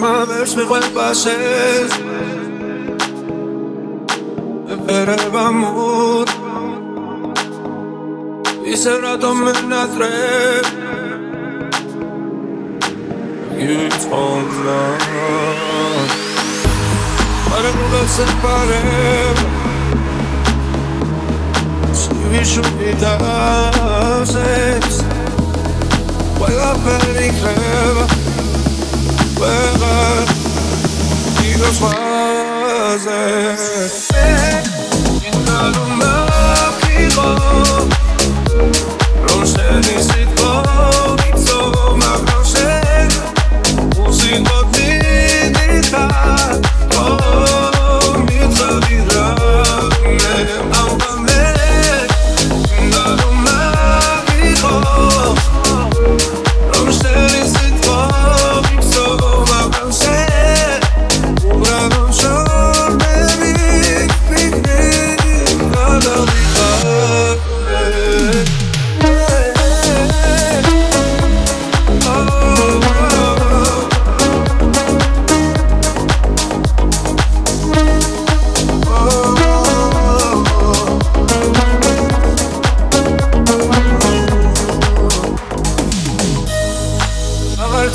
Ma verš me quel passes E vereva amor. I serato me na tre You told love Pare nulla se pareva Si vissuti da senza Quella per he goes,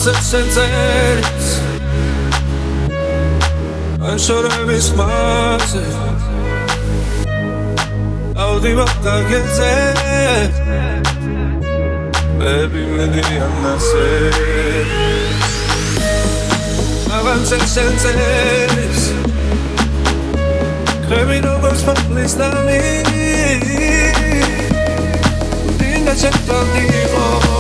სიცოცხლეზე შენ წერს ან შორების ხმაზე ავდივარ დაგეზე ბები მედიან ნასე ავანზე შენ წერს ხმები როგორც ფოთლის ნამი. დინდა შენ თავდიღო